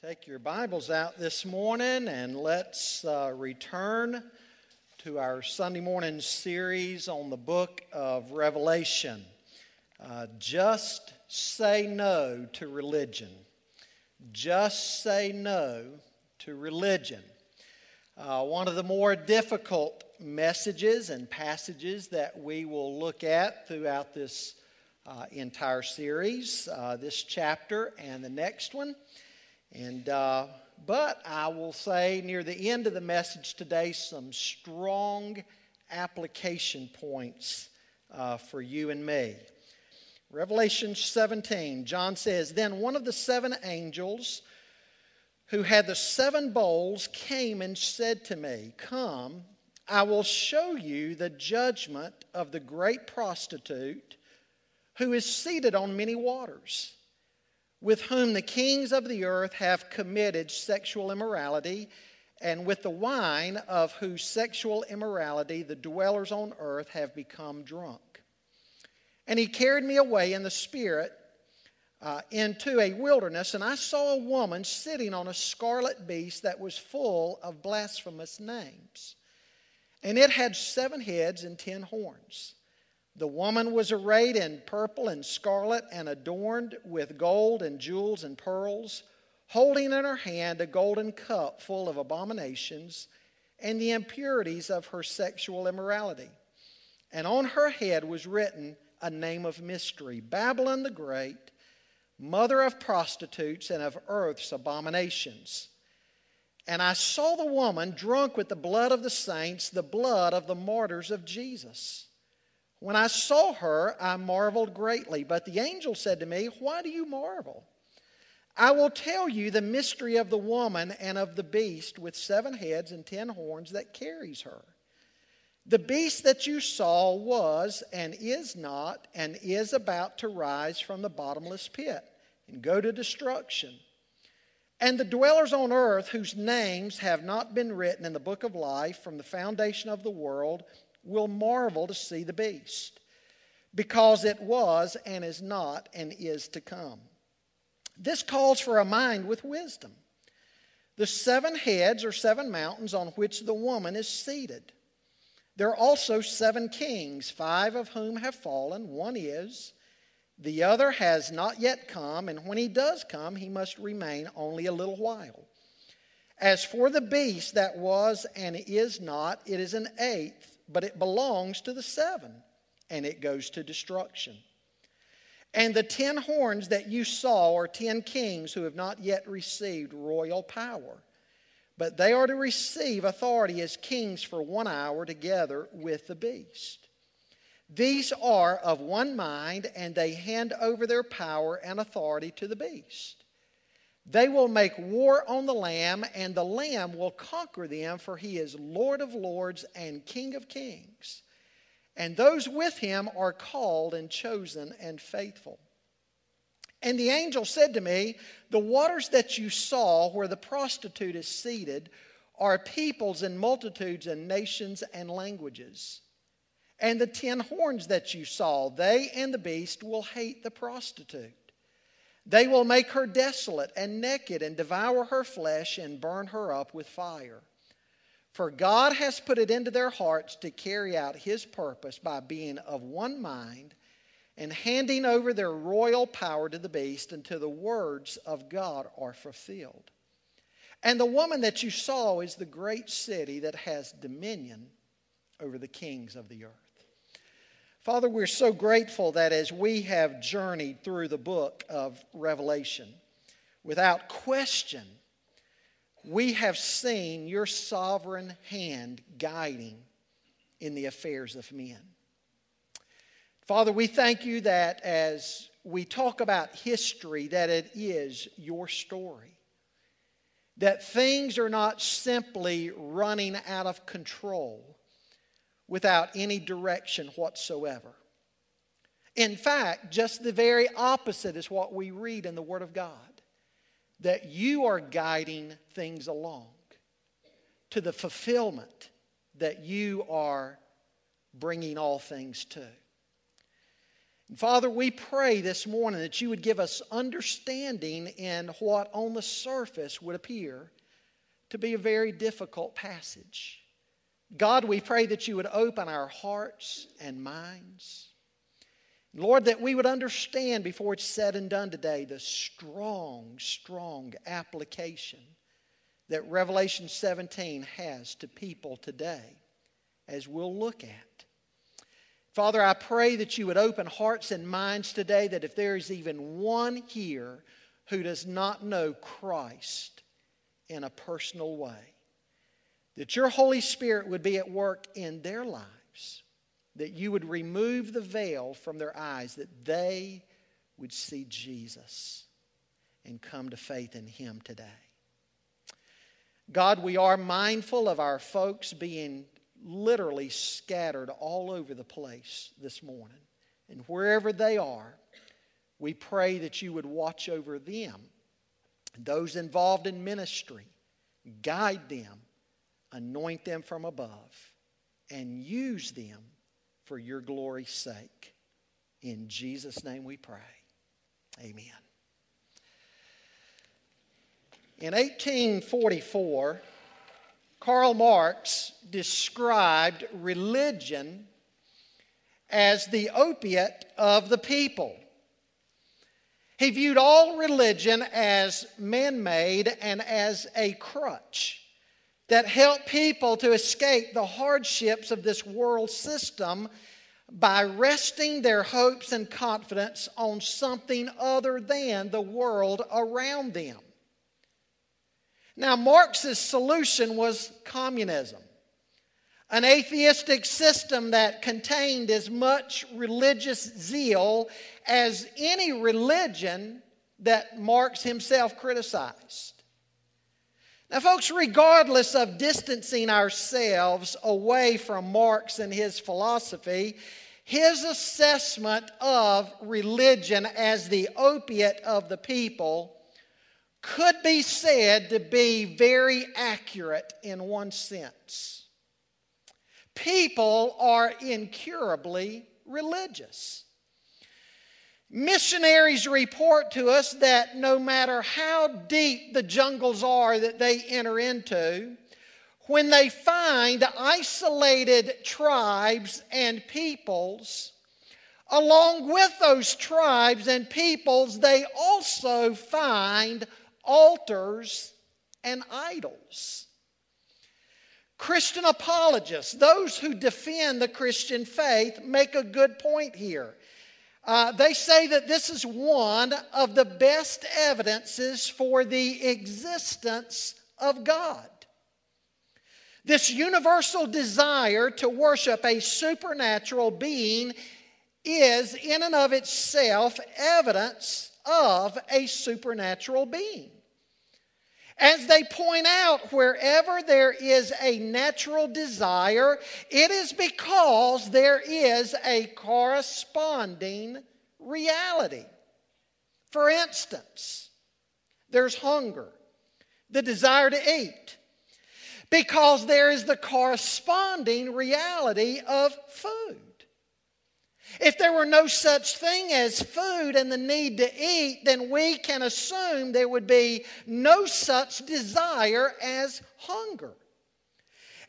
Take your Bibles out this morning and let's uh, return to our Sunday morning series on the book of Revelation. Uh, just say no to religion. Just say no to religion. Uh, one of the more difficult messages and passages that we will look at throughout this uh, entire series, uh, this chapter and the next one and, uh, but I will say near the end of the message today, some strong application points uh, for you and me. Revelation 17, John says, Then one of the seven angels who had the seven bowls came and said to me, Come, I will show you the judgment of the great prostitute who is seated on many waters with whom the kings of the earth have committed sexual immorality, and with the wine of whose sexual immorality the dwellers on earth have become drunk. And he carried me away in the Spirit uh, into a wilderness, and I saw a woman sitting on a scarlet beast that was full of blasphemous names. And it had seven heads and ten horns. The woman was arrayed in purple and scarlet and adorned with gold and jewels and pearls, holding in her hand a golden cup full of abominations and the impurities of her sexual immorality. And on her head was written a name of mystery Babylon the Great, mother of prostitutes and of earth's abominations. And I saw the woman drunk with the blood of the saints, the blood of the martyrs of Jesus. When I saw her, I marveled greatly. But the angel said to me, Why do you marvel? I will tell you the mystery of the woman and of the beast with seven heads and ten horns that carries her. The beast that you saw was and is not and is about to rise from the bottomless pit and go to destruction. And the dwellers on earth whose names have not been written in the book of life from the foundation of the world will marvel to see the beast, because it was and is not and is to come. This calls for a mind with wisdom. The seven heads are seven mountains on which the woman is seated. There are also seven kings, five of whom have fallen. One is, the other has not yet come, and when he does come, he must remain only a little while. As for the beast that was and is not, it is an eighth but it belongs to the seven, and it goes to destruction. And the ten horns that you saw are ten kings who have not yet received royal power, but they are to receive authority as kings for one hour together with the beast. These are of one mind, and they hand over their power and authority to the beast. They will make war on the Lamb, and the Lamb will conquer them, for he is Lord of lords and King of kings. And those with him are called and chosen and faithful. And the angel said to me, The waters that you saw where the prostitute is seated are peoples and multitudes and nations and languages. And the ten horns that you saw, they and the beast will hate the prostitute they will make her desolate and naked and devour her flesh and burn her up with fire. For God has put it into their hearts to carry out his purpose by being of one mind and handing over their royal power to the beast until the words of God are fulfilled. And the woman that you saw is the great city that has dominion over the kings of the earth. Father, we're so grateful that as we have journeyed through the book of Revelation, without question, we have seen your sovereign hand guiding in the affairs of men. Father, we thank you that as we talk about history, that it is your story. That things are not simply running out of control, without any direction whatsoever. In fact, just the very opposite is what we read in the Word of God that you are guiding things along to the fulfillment that you are bringing all things to. Father, we pray this morning that you would give us understanding in what on the surface would appear to be a very difficult passage. God, we pray that you would open our hearts and minds. Lord, that we would understand before it's said and done today the strong, strong application that Revelation 17 has to people today, as we'll look at. Father, I pray that you would open hearts and minds today that if there is even one here who does not know Christ in a personal way, that your Holy Spirit would be at work in their lives, that you would remove the veil from their eyes, that they would see Jesus and come to faith in Him today. God, we are mindful of our folks being literally scattered all over the place this morning. And wherever they are, we pray that you would watch over them, those involved in ministry, guide them anoint them from above, and use them for your glory's sake. In Jesus' name we pray. Amen. In 1844, Karl Marx described religion as the opiate of the people. He viewed all religion as man made and as a crutch that help people to escape the hardships of this world system by resting their hopes and confidence on something other than the world around them. Now, Marx's solution was communism, an atheistic system that contained as much religious zeal as any religion that Marx himself criticized. Now, folks, regardless of distancing ourselves away from Marx and his philosophy, his assessment of religion as the opiate of the people could be said to be very accurate in one sense. People are incurably religious. Missionaries report to us that no matter how deep the jungles are that they enter into, when they find isolated tribes and peoples, along with those tribes and peoples, they also find altars and idols. Christian apologists, those who defend the Christian faith, make a good point here. Uh, they say that this is one of the best evidences for the existence of God. This universal desire to worship a supernatural being is, in and of itself, evidence of a supernatural being. As they point out, wherever there is a natural desire, it is because there is a corresponding reality. For instance, there's hunger, the desire to eat, because there is the corresponding reality of food. If there were no such thing as food and the need to eat, then we can assume there would be no such desire as hunger.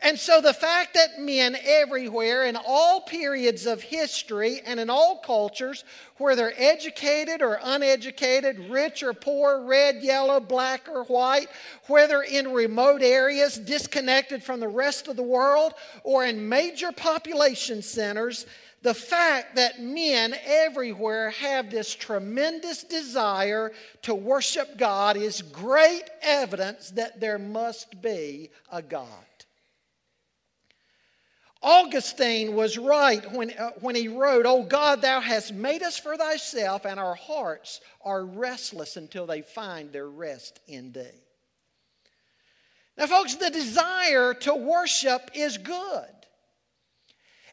And so the fact that men everywhere in all periods of history and in all cultures, whether educated or uneducated, rich or poor, red, yellow, black or white, whether in remote areas disconnected from the rest of the world or in major population centers, the fact that men everywhere have this tremendous desire to worship God is great evidence that there must be a God. Augustine was right when, uh, when he wrote, O God, thou hast made us for thyself, and our hearts are restless until they find their rest in thee. Now, folks, the desire to worship is good.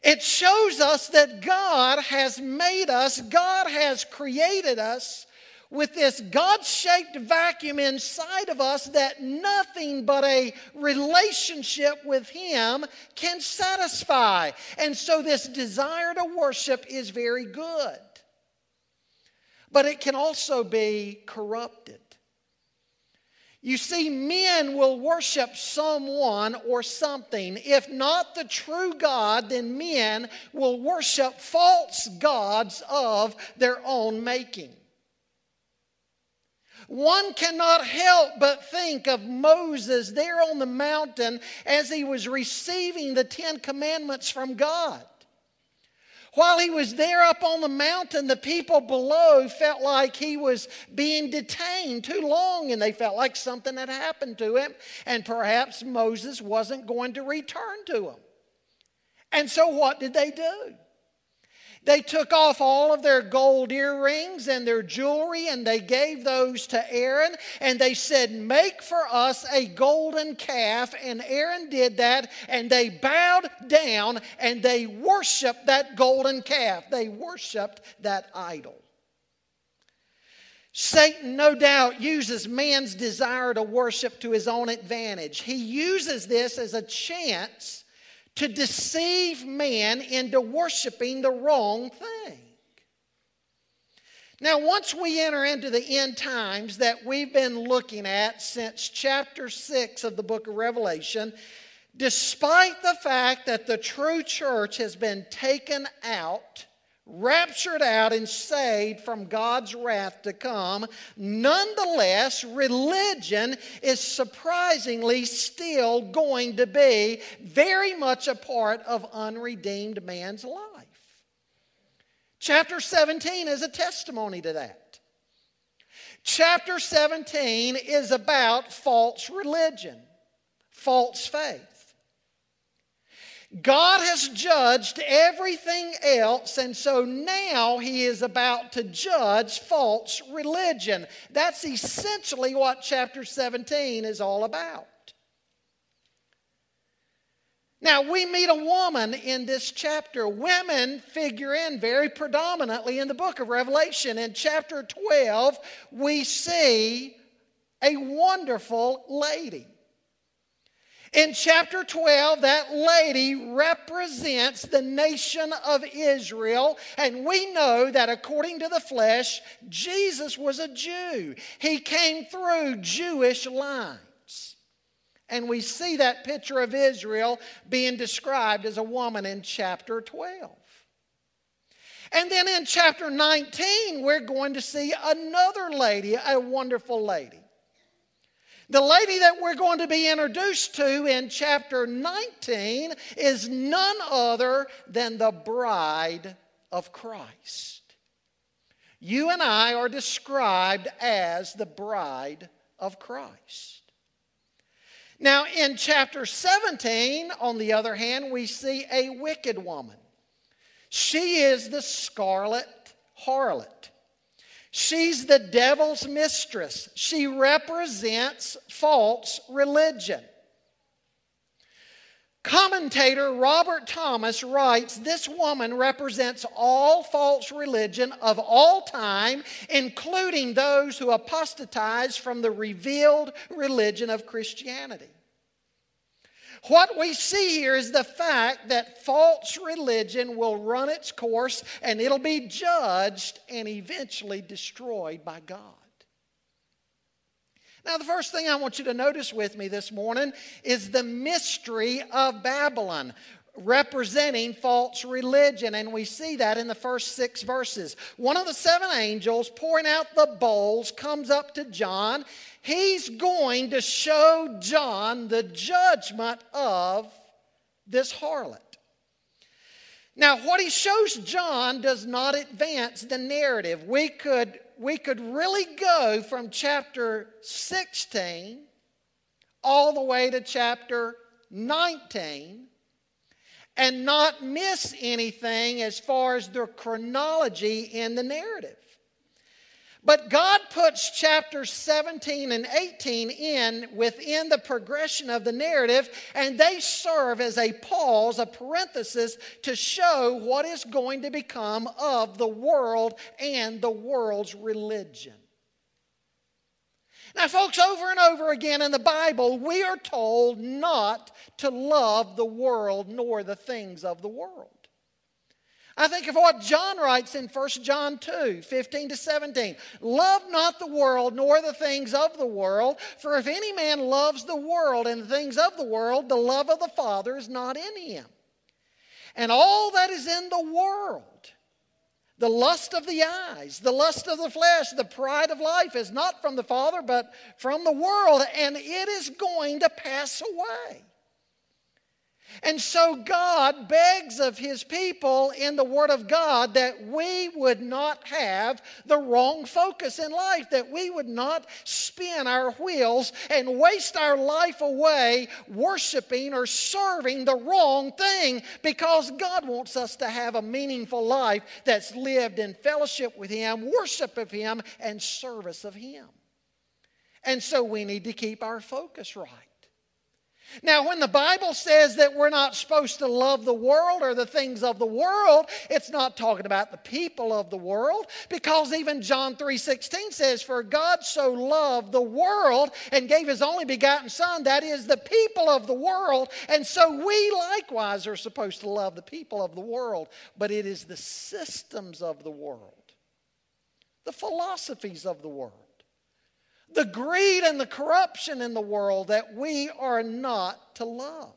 It shows us that God has made us, God has created us with this God shaped vacuum inside of us that nothing but a relationship with Him can satisfy. And so, this desire to worship is very good. but it can also be corrupted. You see, men will worship someone or something. If not the true God, then men will worship false gods of their own making. One cannot help but think of Moses there on the mountain as he was receiving the Ten Commandments from God. While he was there up on the mountain, the people below felt like he was being detained too long and they felt like something had happened to him and perhaps Moses wasn't going to return to them. And so, what did they do? They took off all of their gold earrings and their jewelry and they gave those to Aaron and they said, Make for us a golden calf. And Aaron did that and they bowed down and they worshiped that golden calf. They worshiped that idol. Satan, no doubt, uses man's desire to worship to his own advantage. He uses this as a chance to deceive man into worshiping the wrong thing. Now, once we enter into the end times that we've been looking at since chapter 6 of the book of Revelation, despite the fact that the true church has been taken out raptured out and saved from God's wrath to come. Nonetheless, religion is surprisingly still going to be very much a part of unredeemed man's life. Chapter 17 is a testimony to that. Chapter 17 is about false religion, false faith. God has judged everything else, and so now he is about to judge false religion. That's essentially what chapter 17 is all about. Now, we meet a woman in this chapter. Women figure in very predominantly in the book of Revelation. In chapter 12, we see a wonderful lady. In chapter 12, that lady represents the nation of Israel, and we know that according to the flesh, Jesus was a Jew. He came through Jewish lines. And we see that picture of Israel being described as a woman in chapter 12. And then in chapter 19, we're going to see another lady, a wonderful lady. The lady that we're going to be introduced to in chapter 19 is none other than the bride of Christ. You and I are described as the bride of Christ. Now, in chapter 17, on the other hand, we see a wicked woman. She is the scarlet harlot. She's the devil's mistress. She represents false religion. Commentator Robert Thomas writes this woman represents all false religion of all time, including those who apostatize from the revealed religion of Christianity. What we see here is the fact that false religion will run its course and it'll be judged and eventually destroyed by God. Now, the first thing I want you to notice with me this morning is the mystery of Babylon representing false religion. And we see that in the first six verses. One of the seven angels pouring out the bowls comes up to John He's going to show John the judgment of this harlot. Now, what he shows John does not advance the narrative. We could, we could really go from chapter 16 all the way to chapter 19 and not miss anything as far as the chronology in the narrative. But God puts chapters 17 and 18 in within the progression of the narrative, and they serve as a pause, a parenthesis, to show what is going to become of the world and the world's religion. Now, folks, over and over again in the Bible, we are told not to love the world nor the things of the world. I think of what John writes in 1 John 2 15 to 17. Love not the world, nor the things of the world, for if any man loves the world and the things of the world, the love of the Father is not in him. And all that is in the world, the lust of the eyes, the lust of the flesh, the pride of life is not from the Father, but from the world, and it is going to pass away. And so God begs of his people in the Word of God that we would not have the wrong focus in life, that we would not spin our wheels and waste our life away worshiping or serving the wrong thing because God wants us to have a meaningful life that's lived in fellowship with Him, worship of Him, and service of Him. And so we need to keep our focus right. Now, when the Bible says that we're not supposed to love the world or the things of the world, it's not talking about the people of the world because even John 3:16 says for God so loved the world and gave his only begotten son that is the people of the world and so we likewise are supposed to love the people of the world, but it is the systems of the world. The philosophies of the world the greed and the corruption in the world that we are not to love.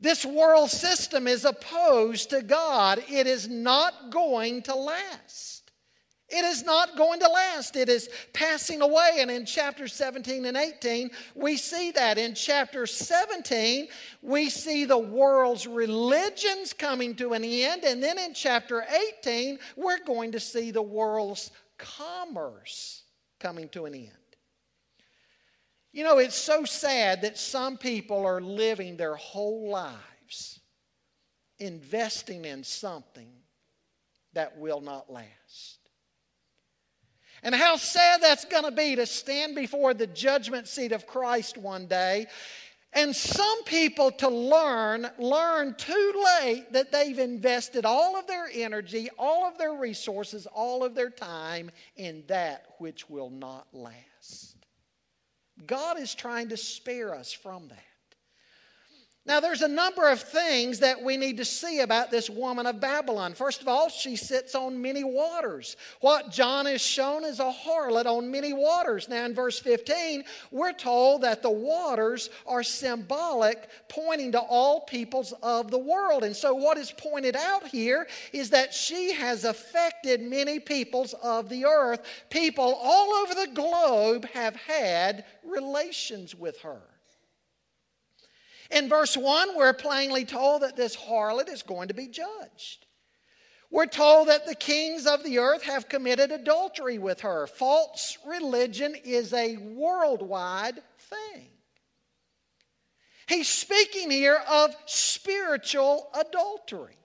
This world system is opposed to God. It is not going to last. It is not going to last. It is passing away. And in chapter 17 and 18, we see that. In chapter 17, we see the world's religions coming to an end. And then in chapter 18, we're going to see the world's commerce coming to an end. You know, it's so sad that some people are living their whole lives investing in something that will not last. And how sad that's going to be to stand before the judgment seat of Christ one day and some people to learn, learn too late that they've invested all of their energy, all of their resources, all of their time in that which will not last. God is trying to spare us from that. Now, there's a number of things that we need to see about this woman of Babylon. First of all, she sits on many waters. What John is shown is a harlot on many waters. Now, in verse 15, we're told that the waters are symbolic, pointing to all peoples of the world. And so, what is pointed out here is that she has affected many peoples of the earth. People all over the globe have had relations with her. In verse 1, we're plainly told that this harlot is going to be judged. We're told that the kings of the earth have committed adultery with her. False religion is a worldwide thing. He's speaking here of spiritual adultery.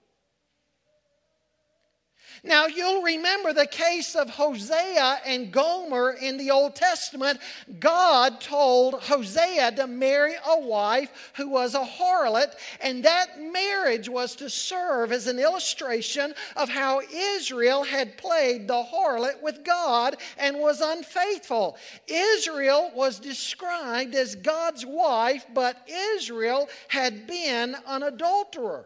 Now, you'll remember the case of Hosea and Gomer in the Old Testament. God told Hosea to marry a wife who was a harlot, and that marriage was to serve as an illustration of how Israel had played the harlot with God and was unfaithful. Israel was described as God's wife, but Israel had been an adulterer.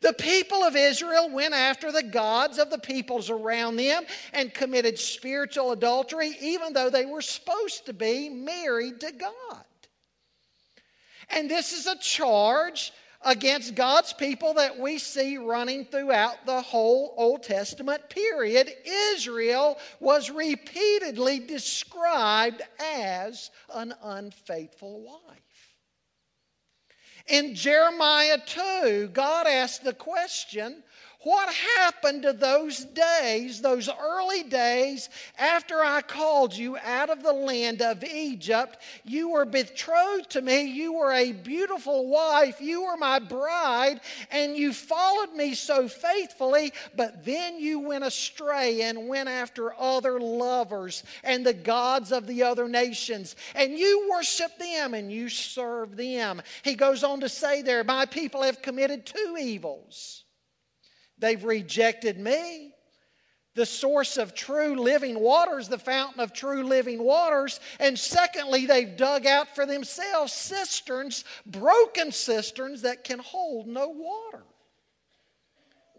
The people of Israel went after the gods of the peoples around them and committed spiritual adultery, even though they were supposed to be married to God. And this is a charge against God's people that we see running throughout the whole Old Testament period. Israel was repeatedly described as an unfaithful wife. In Jeremiah 2, God asked the question what happened to those days, those early days after I called you out of the land of Egypt? You were betrothed to me. You were a beautiful wife. You were my bride, and you followed me so faithfully, but then you went astray and went after other lovers and the gods of the other nations, and you worship them and you serve them. He goes on to say there, My people have committed two evils. They've rejected me, the source of true living waters, the fountain of true living waters. And secondly, they've dug out for themselves cisterns, broken cisterns that can hold no water.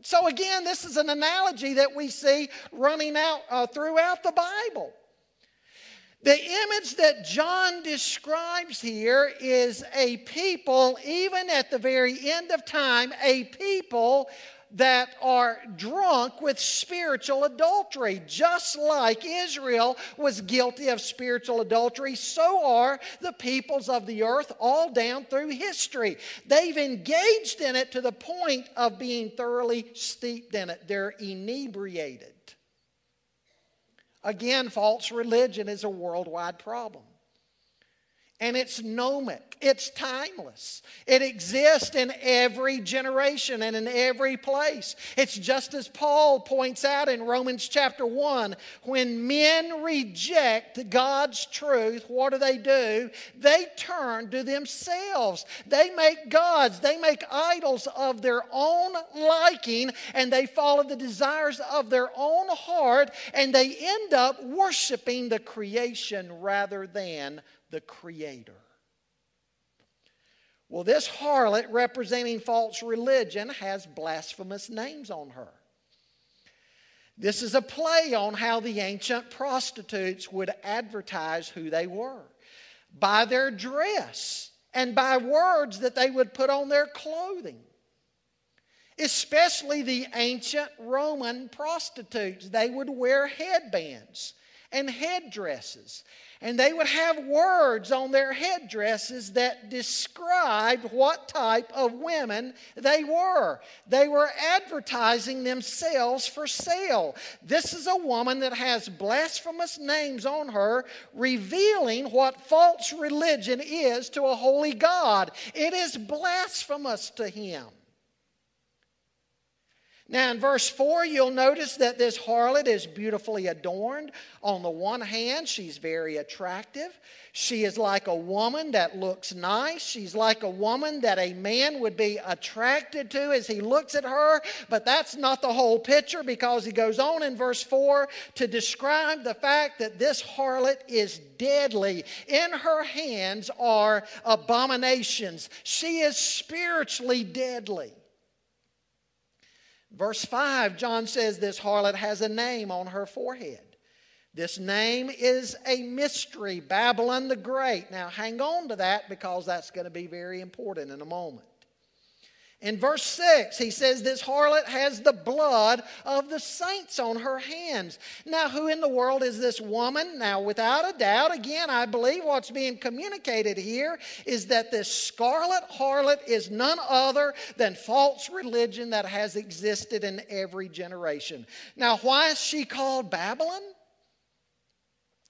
So, again, this is an analogy that we see running out uh, throughout the Bible. The image that John describes here is a people, even at the very end of time, a people that are drunk with spiritual adultery. Just like Israel was guilty of spiritual adultery, so are the peoples of the earth all down through history. They've engaged in it to the point of being thoroughly steeped in it, they're inebriated. Again, false religion is a worldwide problem. And it's gnomic. It's timeless. It exists in every generation and in every place. It's just as Paul points out in Romans chapter 1 when men reject God's truth, what do they do? They turn to themselves. They make gods, they make idols of their own liking, and they follow the desires of their own heart, and they end up worshiping the creation rather than the Creator. Well, this harlot representing false religion has blasphemous names on her. This is a play on how the ancient prostitutes would advertise who they were by their dress and by words that they would put on their clothing. Especially the ancient Roman prostitutes, they would wear headbands and headdresses and they would have words on their headdresses that described what type of women they were. They were advertising themselves for sale. This is a woman that has blasphemous names on her, revealing what false religion is to a holy God. It is blasphemous to him. Now, in verse 4, you'll notice that this harlot is beautifully adorned. On the one hand, she's very attractive. She is like a woman that looks nice. She's like a woman that a man would be attracted to as he looks at her. But that's not the whole picture because he goes on in verse 4 to describe the fact that this harlot is deadly. In her hands are abominations. She is spiritually deadly. Verse 5, John says this harlot has a name on her forehead. This name is a mystery, Babylon the Great. Now, hang on to that because that's going to be very important in a moment. In verse 6, he says, This harlot has the blood of the saints on her hands. Now, who in the world is this woman? Now, without a doubt, again, I believe what's being communicated here is that this scarlet harlot is none other than false religion that has existed in every generation. Now, why is she called Babylon?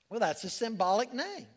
Well, that's a symbolic name.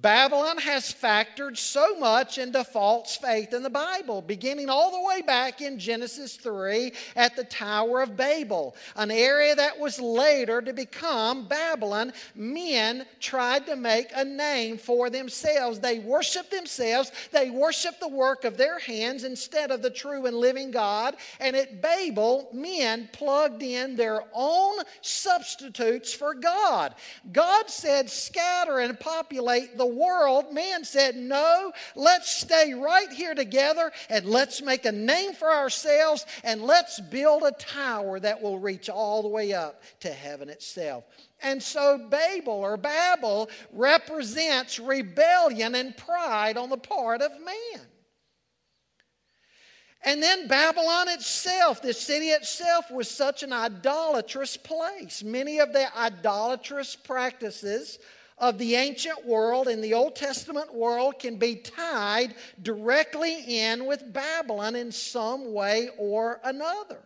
Babylon has factored so much into false faith in the Bible, beginning all the way back in Genesis 3 at the Tower of Babel, an area that was later to become Babylon. Men tried to make a name for themselves. They worshiped themselves, they worshiped the work of their hands instead of the true and living God. And at Babel, men plugged in their own substitutes for God. God said, Scatter and populate the world, man said, No, let's stay right here together and let's make a name for ourselves and let's build a tower that will reach all the way up to heaven itself. And so Babel or Babel represents rebellion and pride on the part of man. And then Babylon itself, the city itself, was such an idolatrous place. Many of the idolatrous practices of the ancient world and the Old Testament world can be tied directly in with Babylon in some way or another.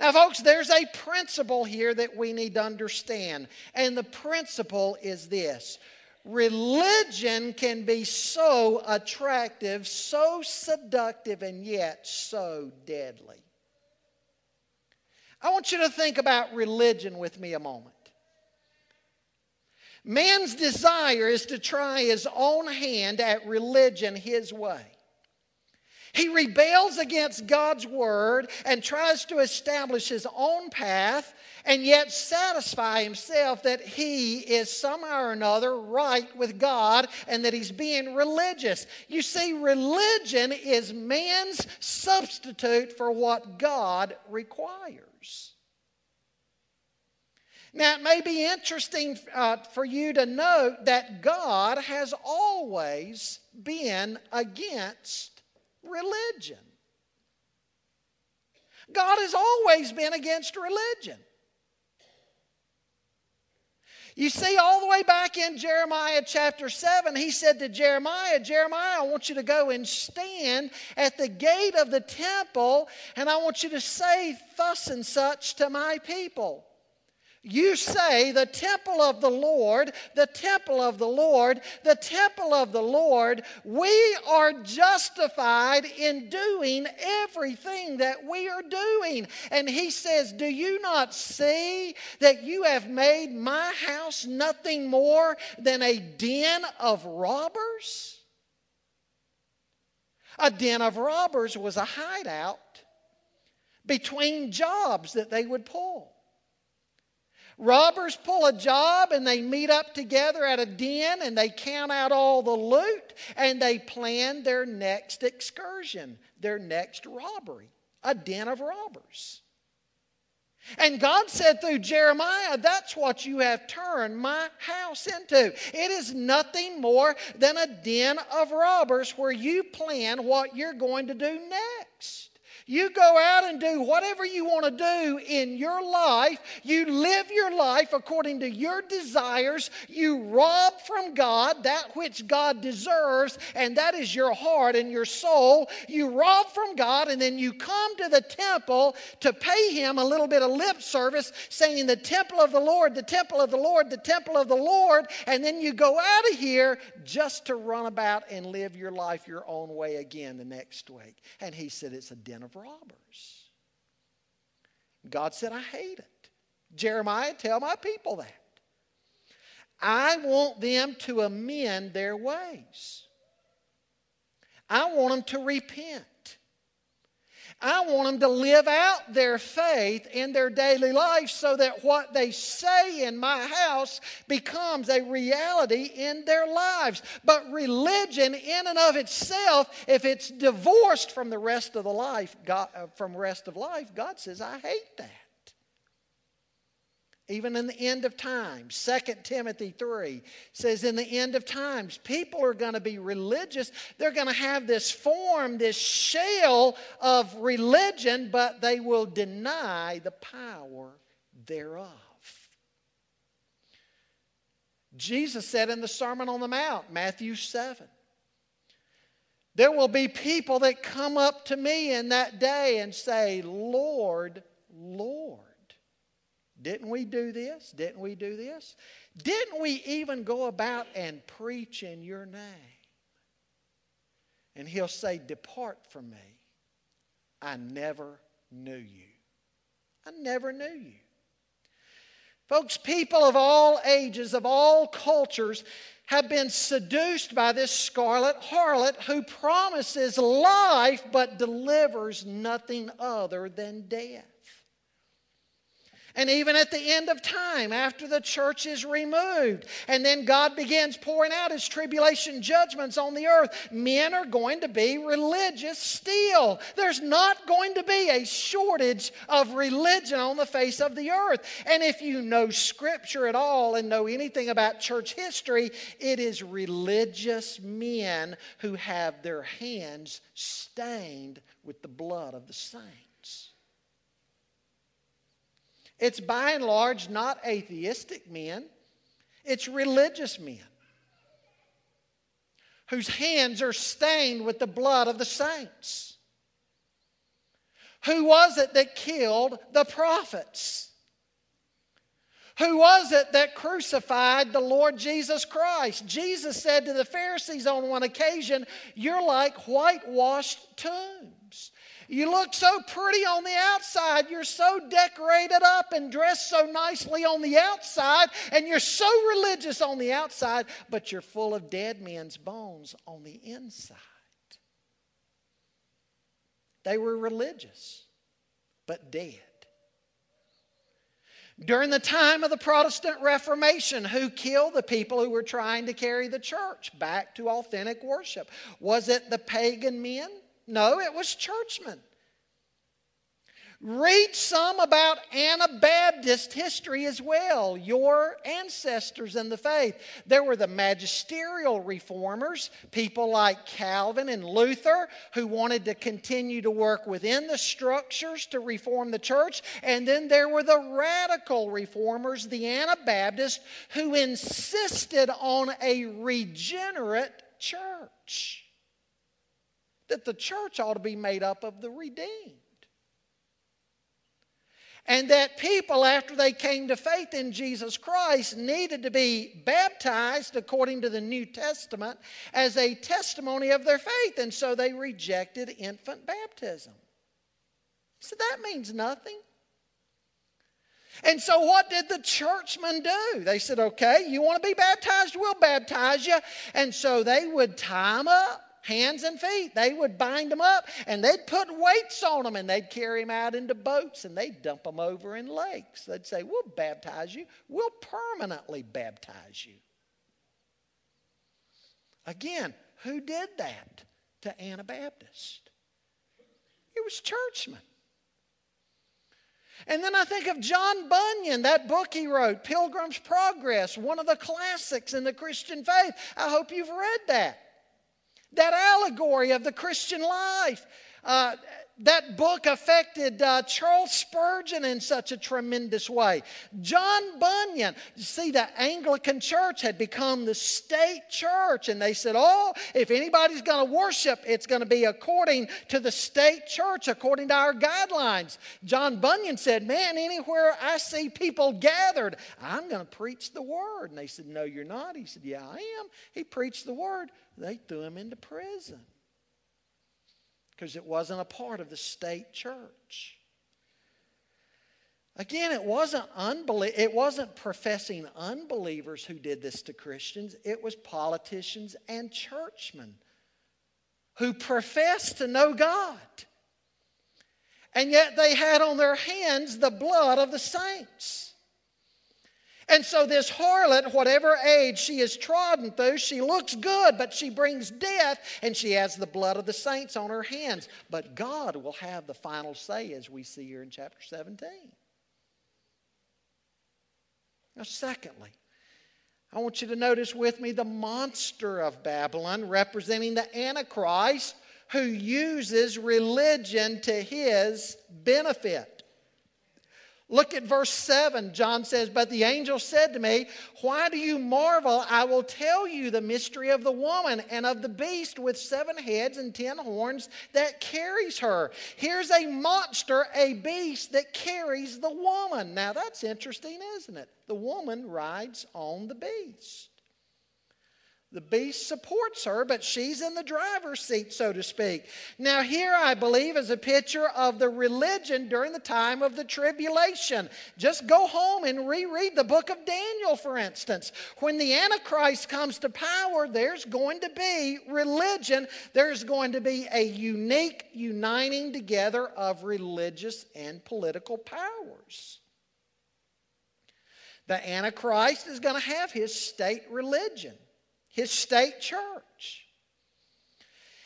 Now, folks, there's a principle here that we need to understand, and the principle is this religion can be so attractive, so seductive, and yet so deadly. I want you to think about religion with me a moment. Man's desire is to try his own hand at religion his way. He rebels against God's word and tries to establish his own path and yet satisfy himself that he is somehow or another right with God and that he's being religious. You see, religion is man's substitute for what God requires. Now, it may be interesting uh, for you to note that God has always been against religion. God has always been against religion. You see, all the way back in Jeremiah chapter 7, he said to Jeremiah, Jeremiah, I want you to go and stand at the gate of the temple, and I want you to say thus and such to my people. You say, the temple of the Lord, the temple of the Lord, the temple of the Lord, we are justified in doing everything that we are doing. And he says, Do you not see that you have made my house nothing more than a den of robbers? A den of robbers was a hideout between jobs that they would pull. Robbers pull a job and they meet up together at a den and they count out all the loot and they plan their next excursion, their next robbery, a den of robbers. And God said through Jeremiah, that's what you have turned my house into. It is nothing more than a den of robbers where you plan what you're going to do next. You go out and do whatever you want to do in your life. You live your life according to your desires. You rob from God that which God deserves, and that is your heart and your soul. You rob from God, and then you come to the temple to pay Him a little bit of lip service, saying, The temple of the Lord, the temple of the Lord, the temple of the Lord. And then you go out of here just to run about and live your life your own way again the next week. And He said, It's a den of robbers. God said, I hate it. Jeremiah, tell my people that. I want them to amend their ways. I want them to repent. I want them to live out their faith in their daily life so that what they say in my house becomes a reality in their lives. But religion, in and of itself, if it's divorced from the rest of the life, God, uh, from rest of life, God says, I hate that even in the end of times 2 timothy 3 says in the end of times people are going to be religious. They're going to have this form this shell of religion but they will deny the power thereof. Jesus said in the sermon on the mount matthew 7 there will be people that come up to me in that day and say lord lord didn't we do this? Didn't we do this? Didn't we even go about and preach in your name? And he'll say, Depart from me. I never knew you. I never knew you. Folks, people of all ages, of all cultures, have been seduced by this scarlet harlot who promises life but delivers nothing other than death. And even at the end of time, after the church is removed, and then God begins pouring out his tribulation judgments on the earth, men are going to be religious still. There's not going to be a shortage of religion on the face of the earth. And if you know Scripture at all and know anything about church history, it is religious men who have their hands stained with the blood of the saints. It's by and large not atheistic men, it's religious men whose hands are stained with the blood of the saints. Who was it that killed the prophets? Who was it that crucified the Lord Jesus Christ? Jesus said to the Pharisees on one occasion, You're like whitewashed tombs. You look so pretty on the outside. You're so decorated up and dressed so nicely on the outside, and you're so religious on the outside, but you're full of dead men's bones on the inside. They were religious, but dead. During the time of the Protestant Reformation, who killed the people who were trying to carry the church back to authentic worship? Was it the pagan men? No, it was churchmen. Read some about Anabaptist history as well, your ancestors in the faith. There were the magisterial reformers, people like Calvin and Luther, who wanted to continue to work within the structures to reform the church. And then there were the radical reformers, the Anabaptists, who insisted on a regenerate church. That the church ought to be made up of the redeemed. And that people, after they came to faith in Jesus Christ, needed to be baptized according to the New Testament as a testimony of their faith. And so they rejected infant baptism. So that means nothing. And so, what did the churchmen do? They said, okay, you want to be baptized? We'll baptize you. And so they would tie them up hands and feet. They would bind them up and they'd put weights on them and they'd carry them out into boats and they'd dump them over in lakes. They'd say, We'll baptize you, we'll permanently baptize you. Again, who did that to Anabaptist? It was churchmen. And then I think of John Bunyan, that book he wrote, Pilgrim's Progress, one of the classics in the Christian faith. I hope you've read that that allegory of the Christian life. Uh, that book affected uh, Charles Spurgeon in such a tremendous way. John Bunyan, you see, the Anglican church had become the state church, and they said, Oh, if anybody's going to worship, it's going to be according to the state church, according to our guidelines. John Bunyan said, Man, anywhere I see people gathered, I'm going to preach the word. And they said, No, you're not. He said, Yeah, I am. He preached the word. They threw him into prison because it wasn't a part of the state church. Again, it wasn't unbelie- it wasn't professing unbelievers who did this to Christians. It was politicians and churchmen who professed to know God. And yet they had on their hands the blood of the saints. And so, this harlot, whatever age she is trodden through, she looks good, but she brings death, and she has the blood of the saints on her hands. But God will have the final say, as we see here in chapter 17. Now, secondly, I want you to notice with me the monster of Babylon, representing the Antichrist, who uses religion to his benefit. Look at verse 7. John says, But the angel said to me, Why do you marvel? I will tell you the mystery of the woman and of the beast with seven heads and ten horns that carries her. Here's a monster, a beast that carries the woman. Now that's interesting, isn't it? The woman rides on the beast. The beast supports her, but she's in the driver's seat, so to speak. Now, here I believe is a picture of the religion during the time of the tribulation. Just go home and reread the book of Daniel, for instance. When the Antichrist comes to power, there's going to be religion, there's going to be a unique uniting together of religious and political powers. The Antichrist is going to have his state religion his state church.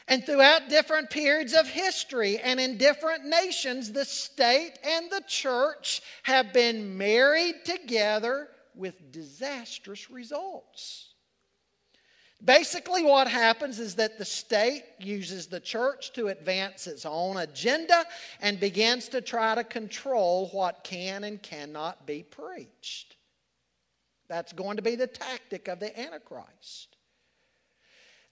And throughout different periods of history and in different nations, the state and the church have been married together with disastrous results. Basically, what happens is that the state uses the church to advance its own agenda and begins to try to control what can and cannot be preached. That's going to be the tactic of the Antichrist.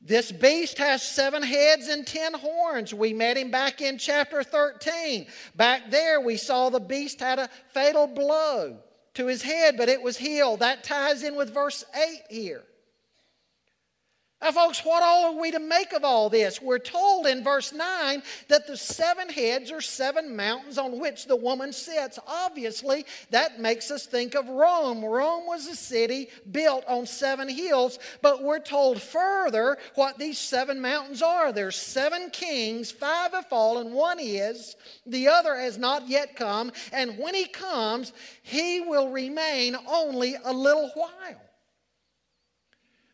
This beast has seven heads and ten horns. We met him back in chapter 13. Back there, we saw the beast had a fatal blow to his head, but it was healed. That ties in with verse 8 here. Now, folks, what all are we to make of all this? We're told in verse 9 that the seven heads are seven mountains on which the woman sits. Obviously, that makes us think of Rome. Rome was a city built on seven hills, but we're told further what these seven mountains are. There's seven kings, five have fallen, one is, the other has not yet come, and when he comes, he will remain only a little while.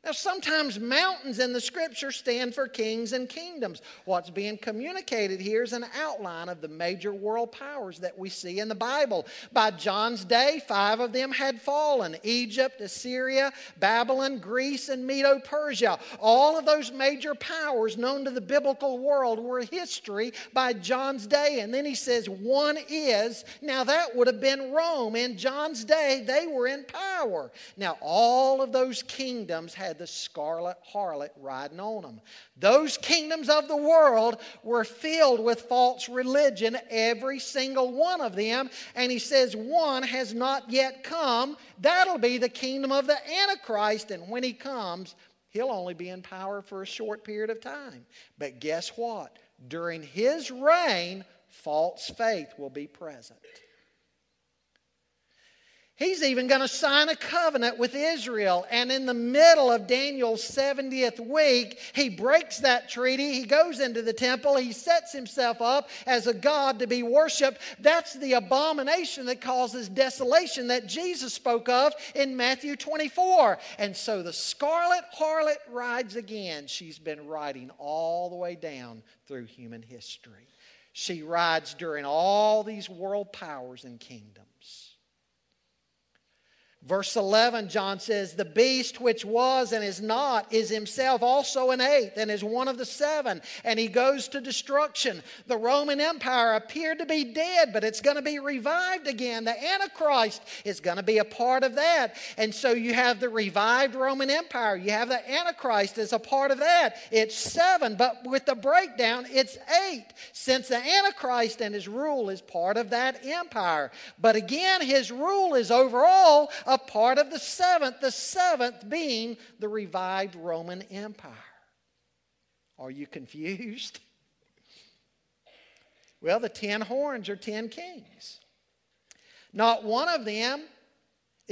Now, sometimes mountains in the scripture stand for kings and kingdoms. What's being communicated here is an outline of the major world powers that we see in the Bible. By John's day, five of them had fallen Egypt, Assyria, Babylon, Greece, and Medo Persia. All of those major powers known to the biblical world were history by John's day. And then he says, one is. Now, that would have been Rome. In John's day, they were in power. Now, all of those kingdoms had had the scarlet harlot riding on them. Those kingdoms of the world were filled with false religion, every single one of them. And he says, one has not yet come. That'll be the kingdom of the Antichrist. And when he comes, he'll only be in power for a short period of time. But guess what? During his reign, false faith will be present. He's even going to sign a covenant with Israel. And in the middle of Daniel's 70th week, he breaks that treaty. He goes into the temple. He sets himself up as a God to be worshiped. That's the abomination that causes desolation that Jesus spoke of in Matthew 24. And so the scarlet harlot rides again. She's been riding all the way down through human history. She rides during all these world powers and kingdoms. Verse 11, John says, The beast which was and is not is himself also an eighth and is one of the seven, and he goes to destruction. The Roman Empire appeared to be dead, but it's going to be revived again. The Antichrist is going to be a part of that. And so you have the revived Roman Empire. You have the Antichrist as a part of that. It's seven, but with the breakdown, it's eight, since the Antichrist and his rule is part of that empire. But again, his rule is overall a part of the seventh, the seventh being the revived Roman Empire. Are you confused? Well, the ten horns are ten kings. Not one of them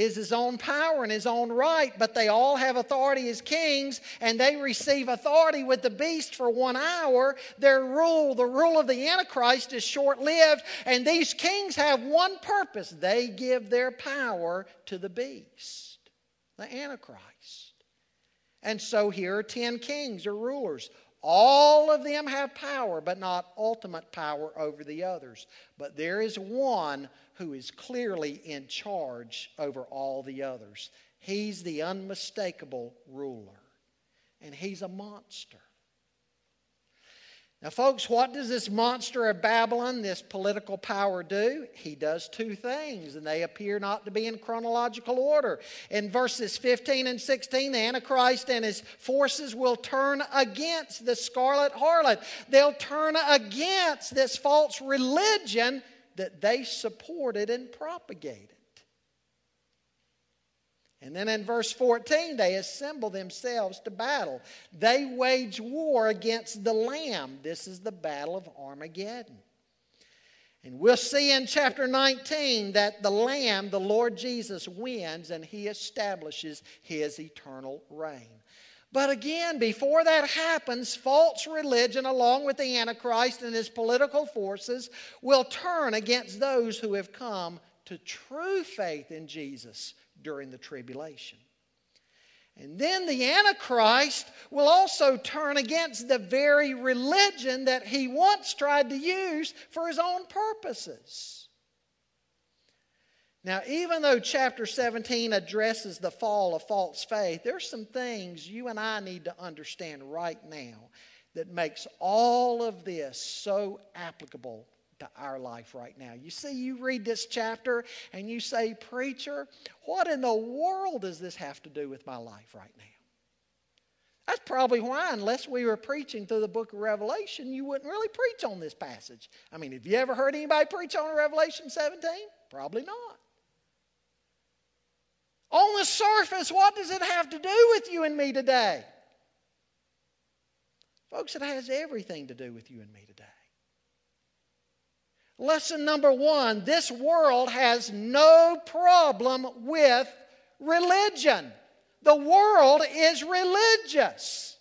is his own power and his own right, but they all have authority as kings, and they receive authority with the beast for one hour. Their rule, the rule of the Antichrist, is short lived, and these kings have one purpose they give their power to the beast, the Antichrist. And so here are 10 kings or rulers. All of them have power, but not ultimate power over the others. But there is one who is clearly in charge over all the others. He's the unmistakable ruler, and he's a monster. Now, folks, what does this monster of Babylon, this political power, do? He does two things, and they appear not to be in chronological order. In verses 15 and 16, the Antichrist and his forces will turn against the scarlet harlot. They'll turn against this false religion that they supported and propagated. And then in verse 14, they assemble themselves to battle. They wage war against the Lamb. This is the battle of Armageddon. And we'll see in chapter 19 that the Lamb, the Lord Jesus, wins and he establishes his eternal reign. But again, before that happens, false religion, along with the Antichrist and his political forces, will turn against those who have come to true faith in Jesus during the tribulation. And then the Antichrist will also turn against the very religion that he once tried to use for his own purposes. Now, even though chapter 17 addresses the fall of false faith, there's some things you and I need to understand right now that makes all of this so applicable to our life right now. You see, you read this chapter and you say, Preacher, what in the world does this have to do with my life right now? That's probably why, unless we were preaching through the book of Revelation, you wouldn't really preach on this passage. I mean, have you ever heard anybody preach on Revelation 17? Probably not. On the surface, what does it have to do with you and me today? Folks, it has everything to do with you and me today. Lesson number one this world has no problem with religion. The world is religious.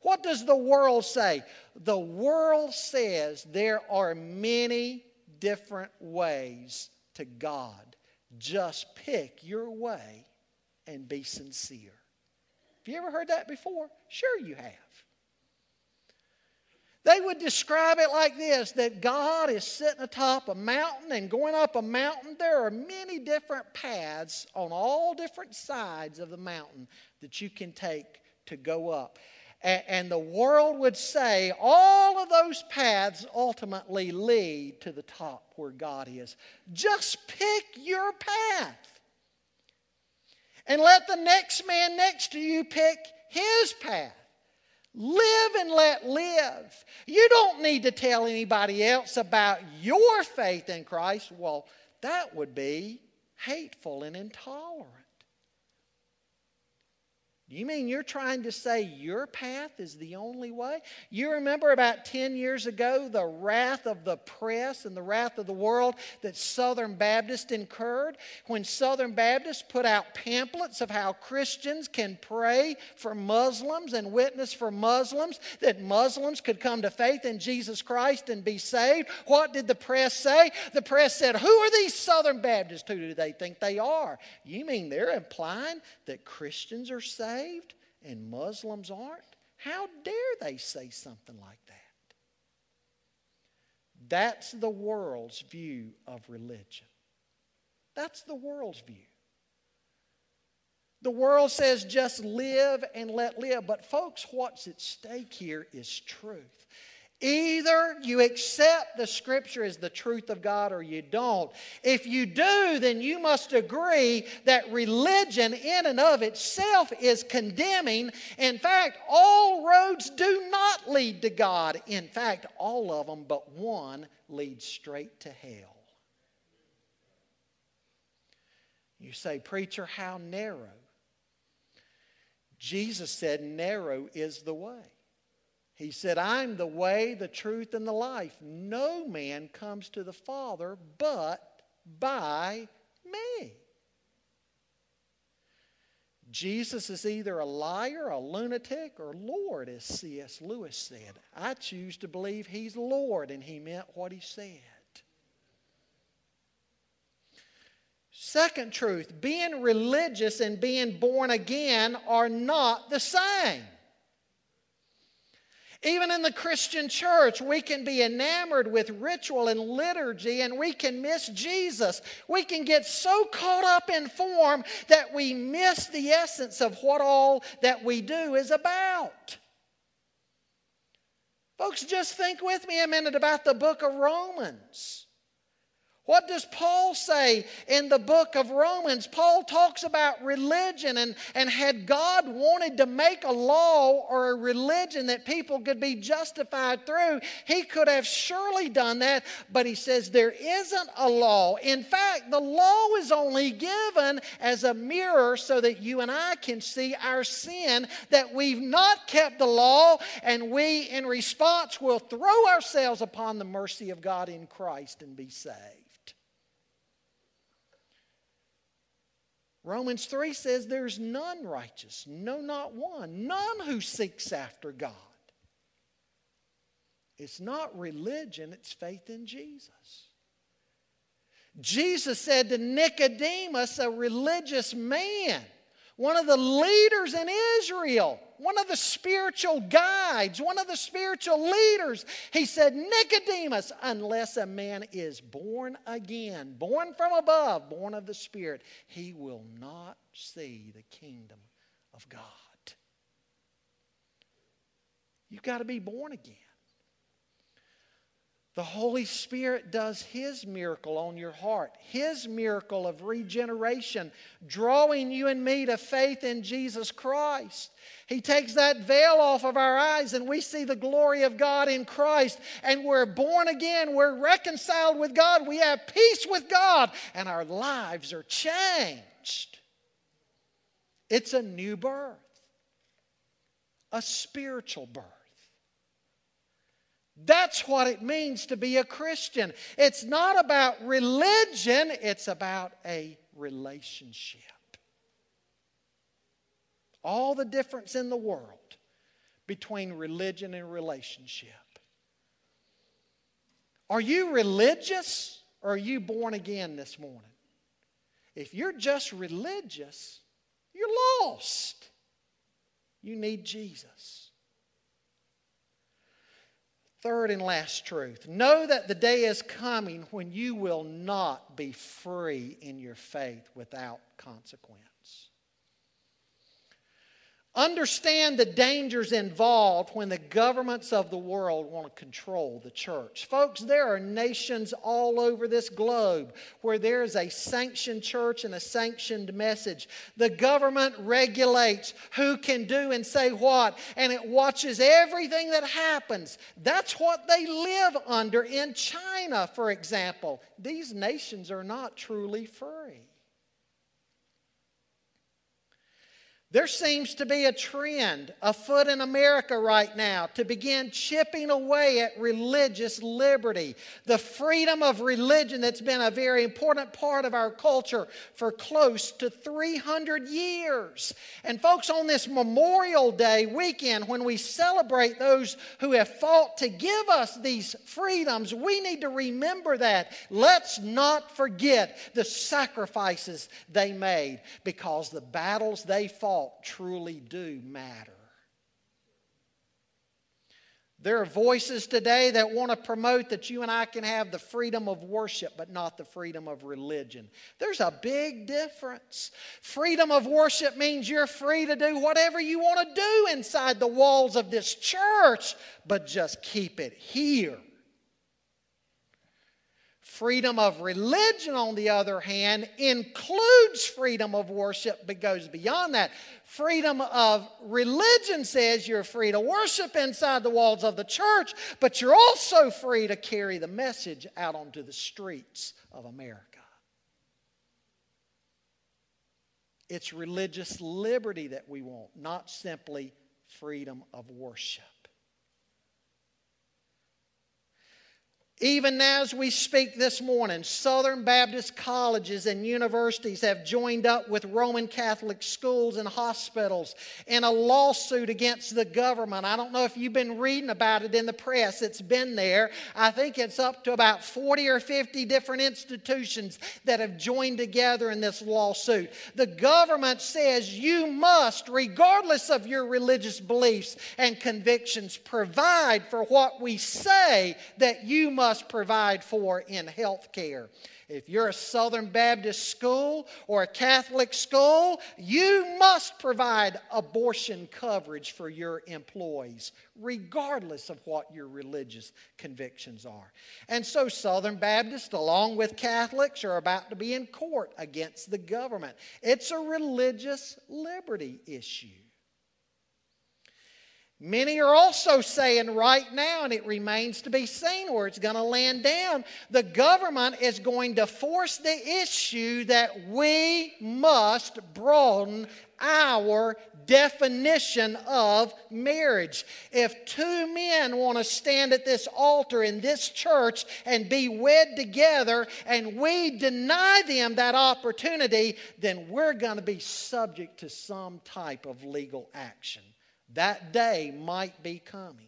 What does the world say? The world says there are many different ways to God. Just pick your way and be sincere. Have you ever heard that before? Sure, you have. They would describe it like this that God is sitting atop a mountain and going up a mountain. There are many different paths on all different sides of the mountain that you can take to go up. And the world would say all of those paths ultimately lead to the top where God is. Just pick your path. And let the next man next to you pick his path. Live and let live. You don't need to tell anybody else about your faith in Christ. Well, that would be hateful and intolerant. You mean you're trying to say your path is the only way? You remember about 10 years ago the wrath of the press and the wrath of the world that Southern Baptists incurred when Southern Baptists put out pamphlets of how Christians can pray for Muslims and witness for Muslims, that Muslims could come to faith in Jesus Christ and be saved. What did the press say? The press said, Who are these Southern Baptists? Who do they think they are? You mean they're implying that Christians are saved? Saved and Muslims aren't? How dare they say something like that? That's the world's view of religion. That's the world's view. The world says just live and let live. But, folks, what's at stake here is truth. Either you accept the scripture as the truth of God or you don't. If you do, then you must agree that religion in and of itself is condemning. In fact, all roads do not lead to God. In fact, all of them but one lead straight to hell. You say, Preacher, how narrow? Jesus said, Narrow is the way. He said, I'm the way, the truth, and the life. No man comes to the Father but by me. Jesus is either a liar, a lunatic, or Lord, as C.S. Lewis said. I choose to believe he's Lord, and he meant what he said. Second truth being religious and being born again are not the same. Even in the Christian church, we can be enamored with ritual and liturgy and we can miss Jesus. We can get so caught up in form that we miss the essence of what all that we do is about. Folks, just think with me a minute about the book of Romans. What does Paul say in the book of Romans? Paul talks about religion, and, and had God wanted to make a law or a religion that people could be justified through, he could have surely done that, but he says there isn't a law. In fact, the law is only given as a mirror so that you and I can see our sin, that we've not kept the law, and we, in response, will throw ourselves upon the mercy of God in Christ and be saved. Romans 3 says there's none righteous, no, not one, none who seeks after God. It's not religion, it's faith in Jesus. Jesus said to Nicodemus, a religious man, one of the leaders in Israel, one of the spiritual guides, one of the spiritual leaders. He said, Nicodemus, unless a man is born again, born from above, born of the Spirit, he will not see the kingdom of God. You've got to be born again. The Holy Spirit does His miracle on your heart, His miracle of regeneration, drawing you and me to faith in Jesus Christ. He takes that veil off of our eyes and we see the glory of God in Christ, and we're born again. We're reconciled with God. We have peace with God, and our lives are changed. It's a new birth. a spiritual birth. That's what it means to be a Christian. It's not about religion, it's about a relationship. All the difference in the world between religion and relationship. Are you religious or are you born again this morning? If you're just religious, you're lost. You need Jesus. Third and last truth know that the day is coming when you will not be free in your faith without consequence. Understand the dangers involved when the governments of the world want to control the church. Folks, there are nations all over this globe where there is a sanctioned church and a sanctioned message. The government regulates who can do and say what, and it watches everything that happens. That's what they live under in China, for example. These nations are not truly free. There seems to be a trend afoot in America right now to begin chipping away at religious liberty, the freedom of religion that's been a very important part of our culture for close to 300 years. And, folks, on this Memorial Day weekend, when we celebrate those who have fought to give us these freedoms, we need to remember that. Let's not forget the sacrifices they made because the battles they fought truly do matter. There are voices today that want to promote that you and I can have the freedom of worship, but not the freedom of religion. There's a big difference. Freedom of worship means you're free to do whatever you want to do inside the walls of this church, but just keep it here. Freedom of religion, on the other hand, includes freedom of worship, but goes beyond that. Freedom of religion says you're free to worship inside the walls of the church, but you're also free to carry the message out onto the streets of America. It's religious liberty that we want, not simply freedom of worship. Even as we speak this morning, Southern Baptist colleges and universities have joined up with Roman Catholic schools and hospitals in a lawsuit against the government. I don't know if you've been reading about it in the press, it's been there. I think it's up to about 40 or 50 different institutions that have joined together in this lawsuit. The government says you must, regardless of your religious beliefs and convictions, provide for what we say that you must must provide for in health care. If you're a Southern Baptist school or a Catholic school, you must provide abortion coverage for your employees, regardless of what your religious convictions are. And so, Southern Baptists, along with Catholics, are about to be in court against the government. It's a religious liberty issue. Many are also saying right now, and it remains to be seen where it's going to land down, the government is going to force the issue that we must broaden our definition of marriage. If two men want to stand at this altar in this church and be wed together, and we deny them that opportunity, then we're going to be subject to some type of legal action. That day might be coming.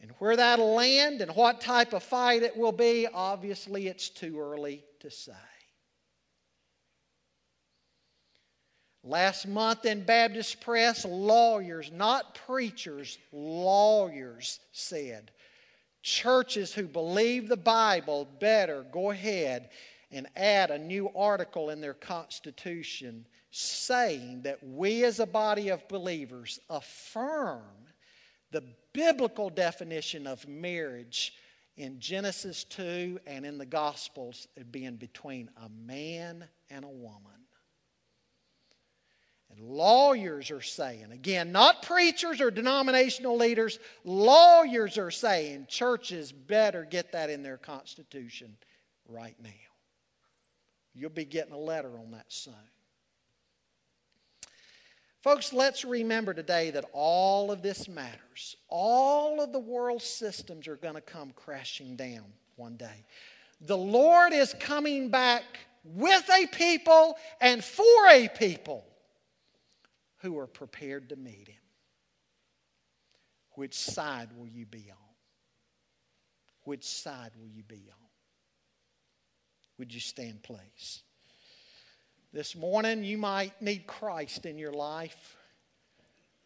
And where that'll land and what type of fight it will be, obviously it's too early to say. Last month in Baptist Press, lawyers, not preachers, lawyers said churches who believe the Bible better go ahead and add a new article in their constitution saying that we as a body of believers affirm the biblical definition of marriage in Genesis 2 and in the Gospels being between a man and a woman. And lawyers are saying, again, not preachers or denominational leaders, lawyers are saying churches better get that in their constitution right now. You'll be getting a letter on that soon. Folks, let's remember today that all of this matters. All of the world systems are going to come crashing down one day. The Lord is coming back with a people and for a people who are prepared to meet Him. Which side will you be on? Which side will you be on? Would you stand, please? This morning, you might need Christ in your life.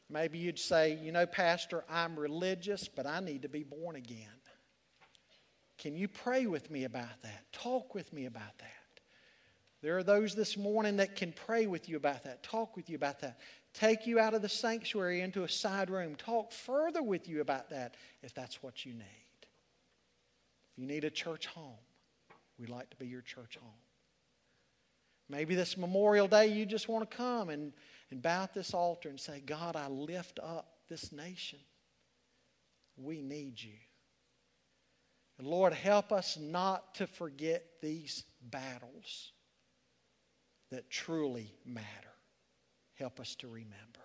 Maybe you'd say, You know, Pastor, I'm religious, but I need to be born again. Can you pray with me about that? Talk with me about that. There are those this morning that can pray with you about that, talk with you about that, take you out of the sanctuary into a side room, talk further with you about that if that's what you need. If you need a church home, we'd like to be your church home. Maybe this Memorial Day you just want to come and, and bow at this altar and say, God, I lift up this nation. We need you. And Lord, help us not to forget these battles that truly matter. Help us to remember.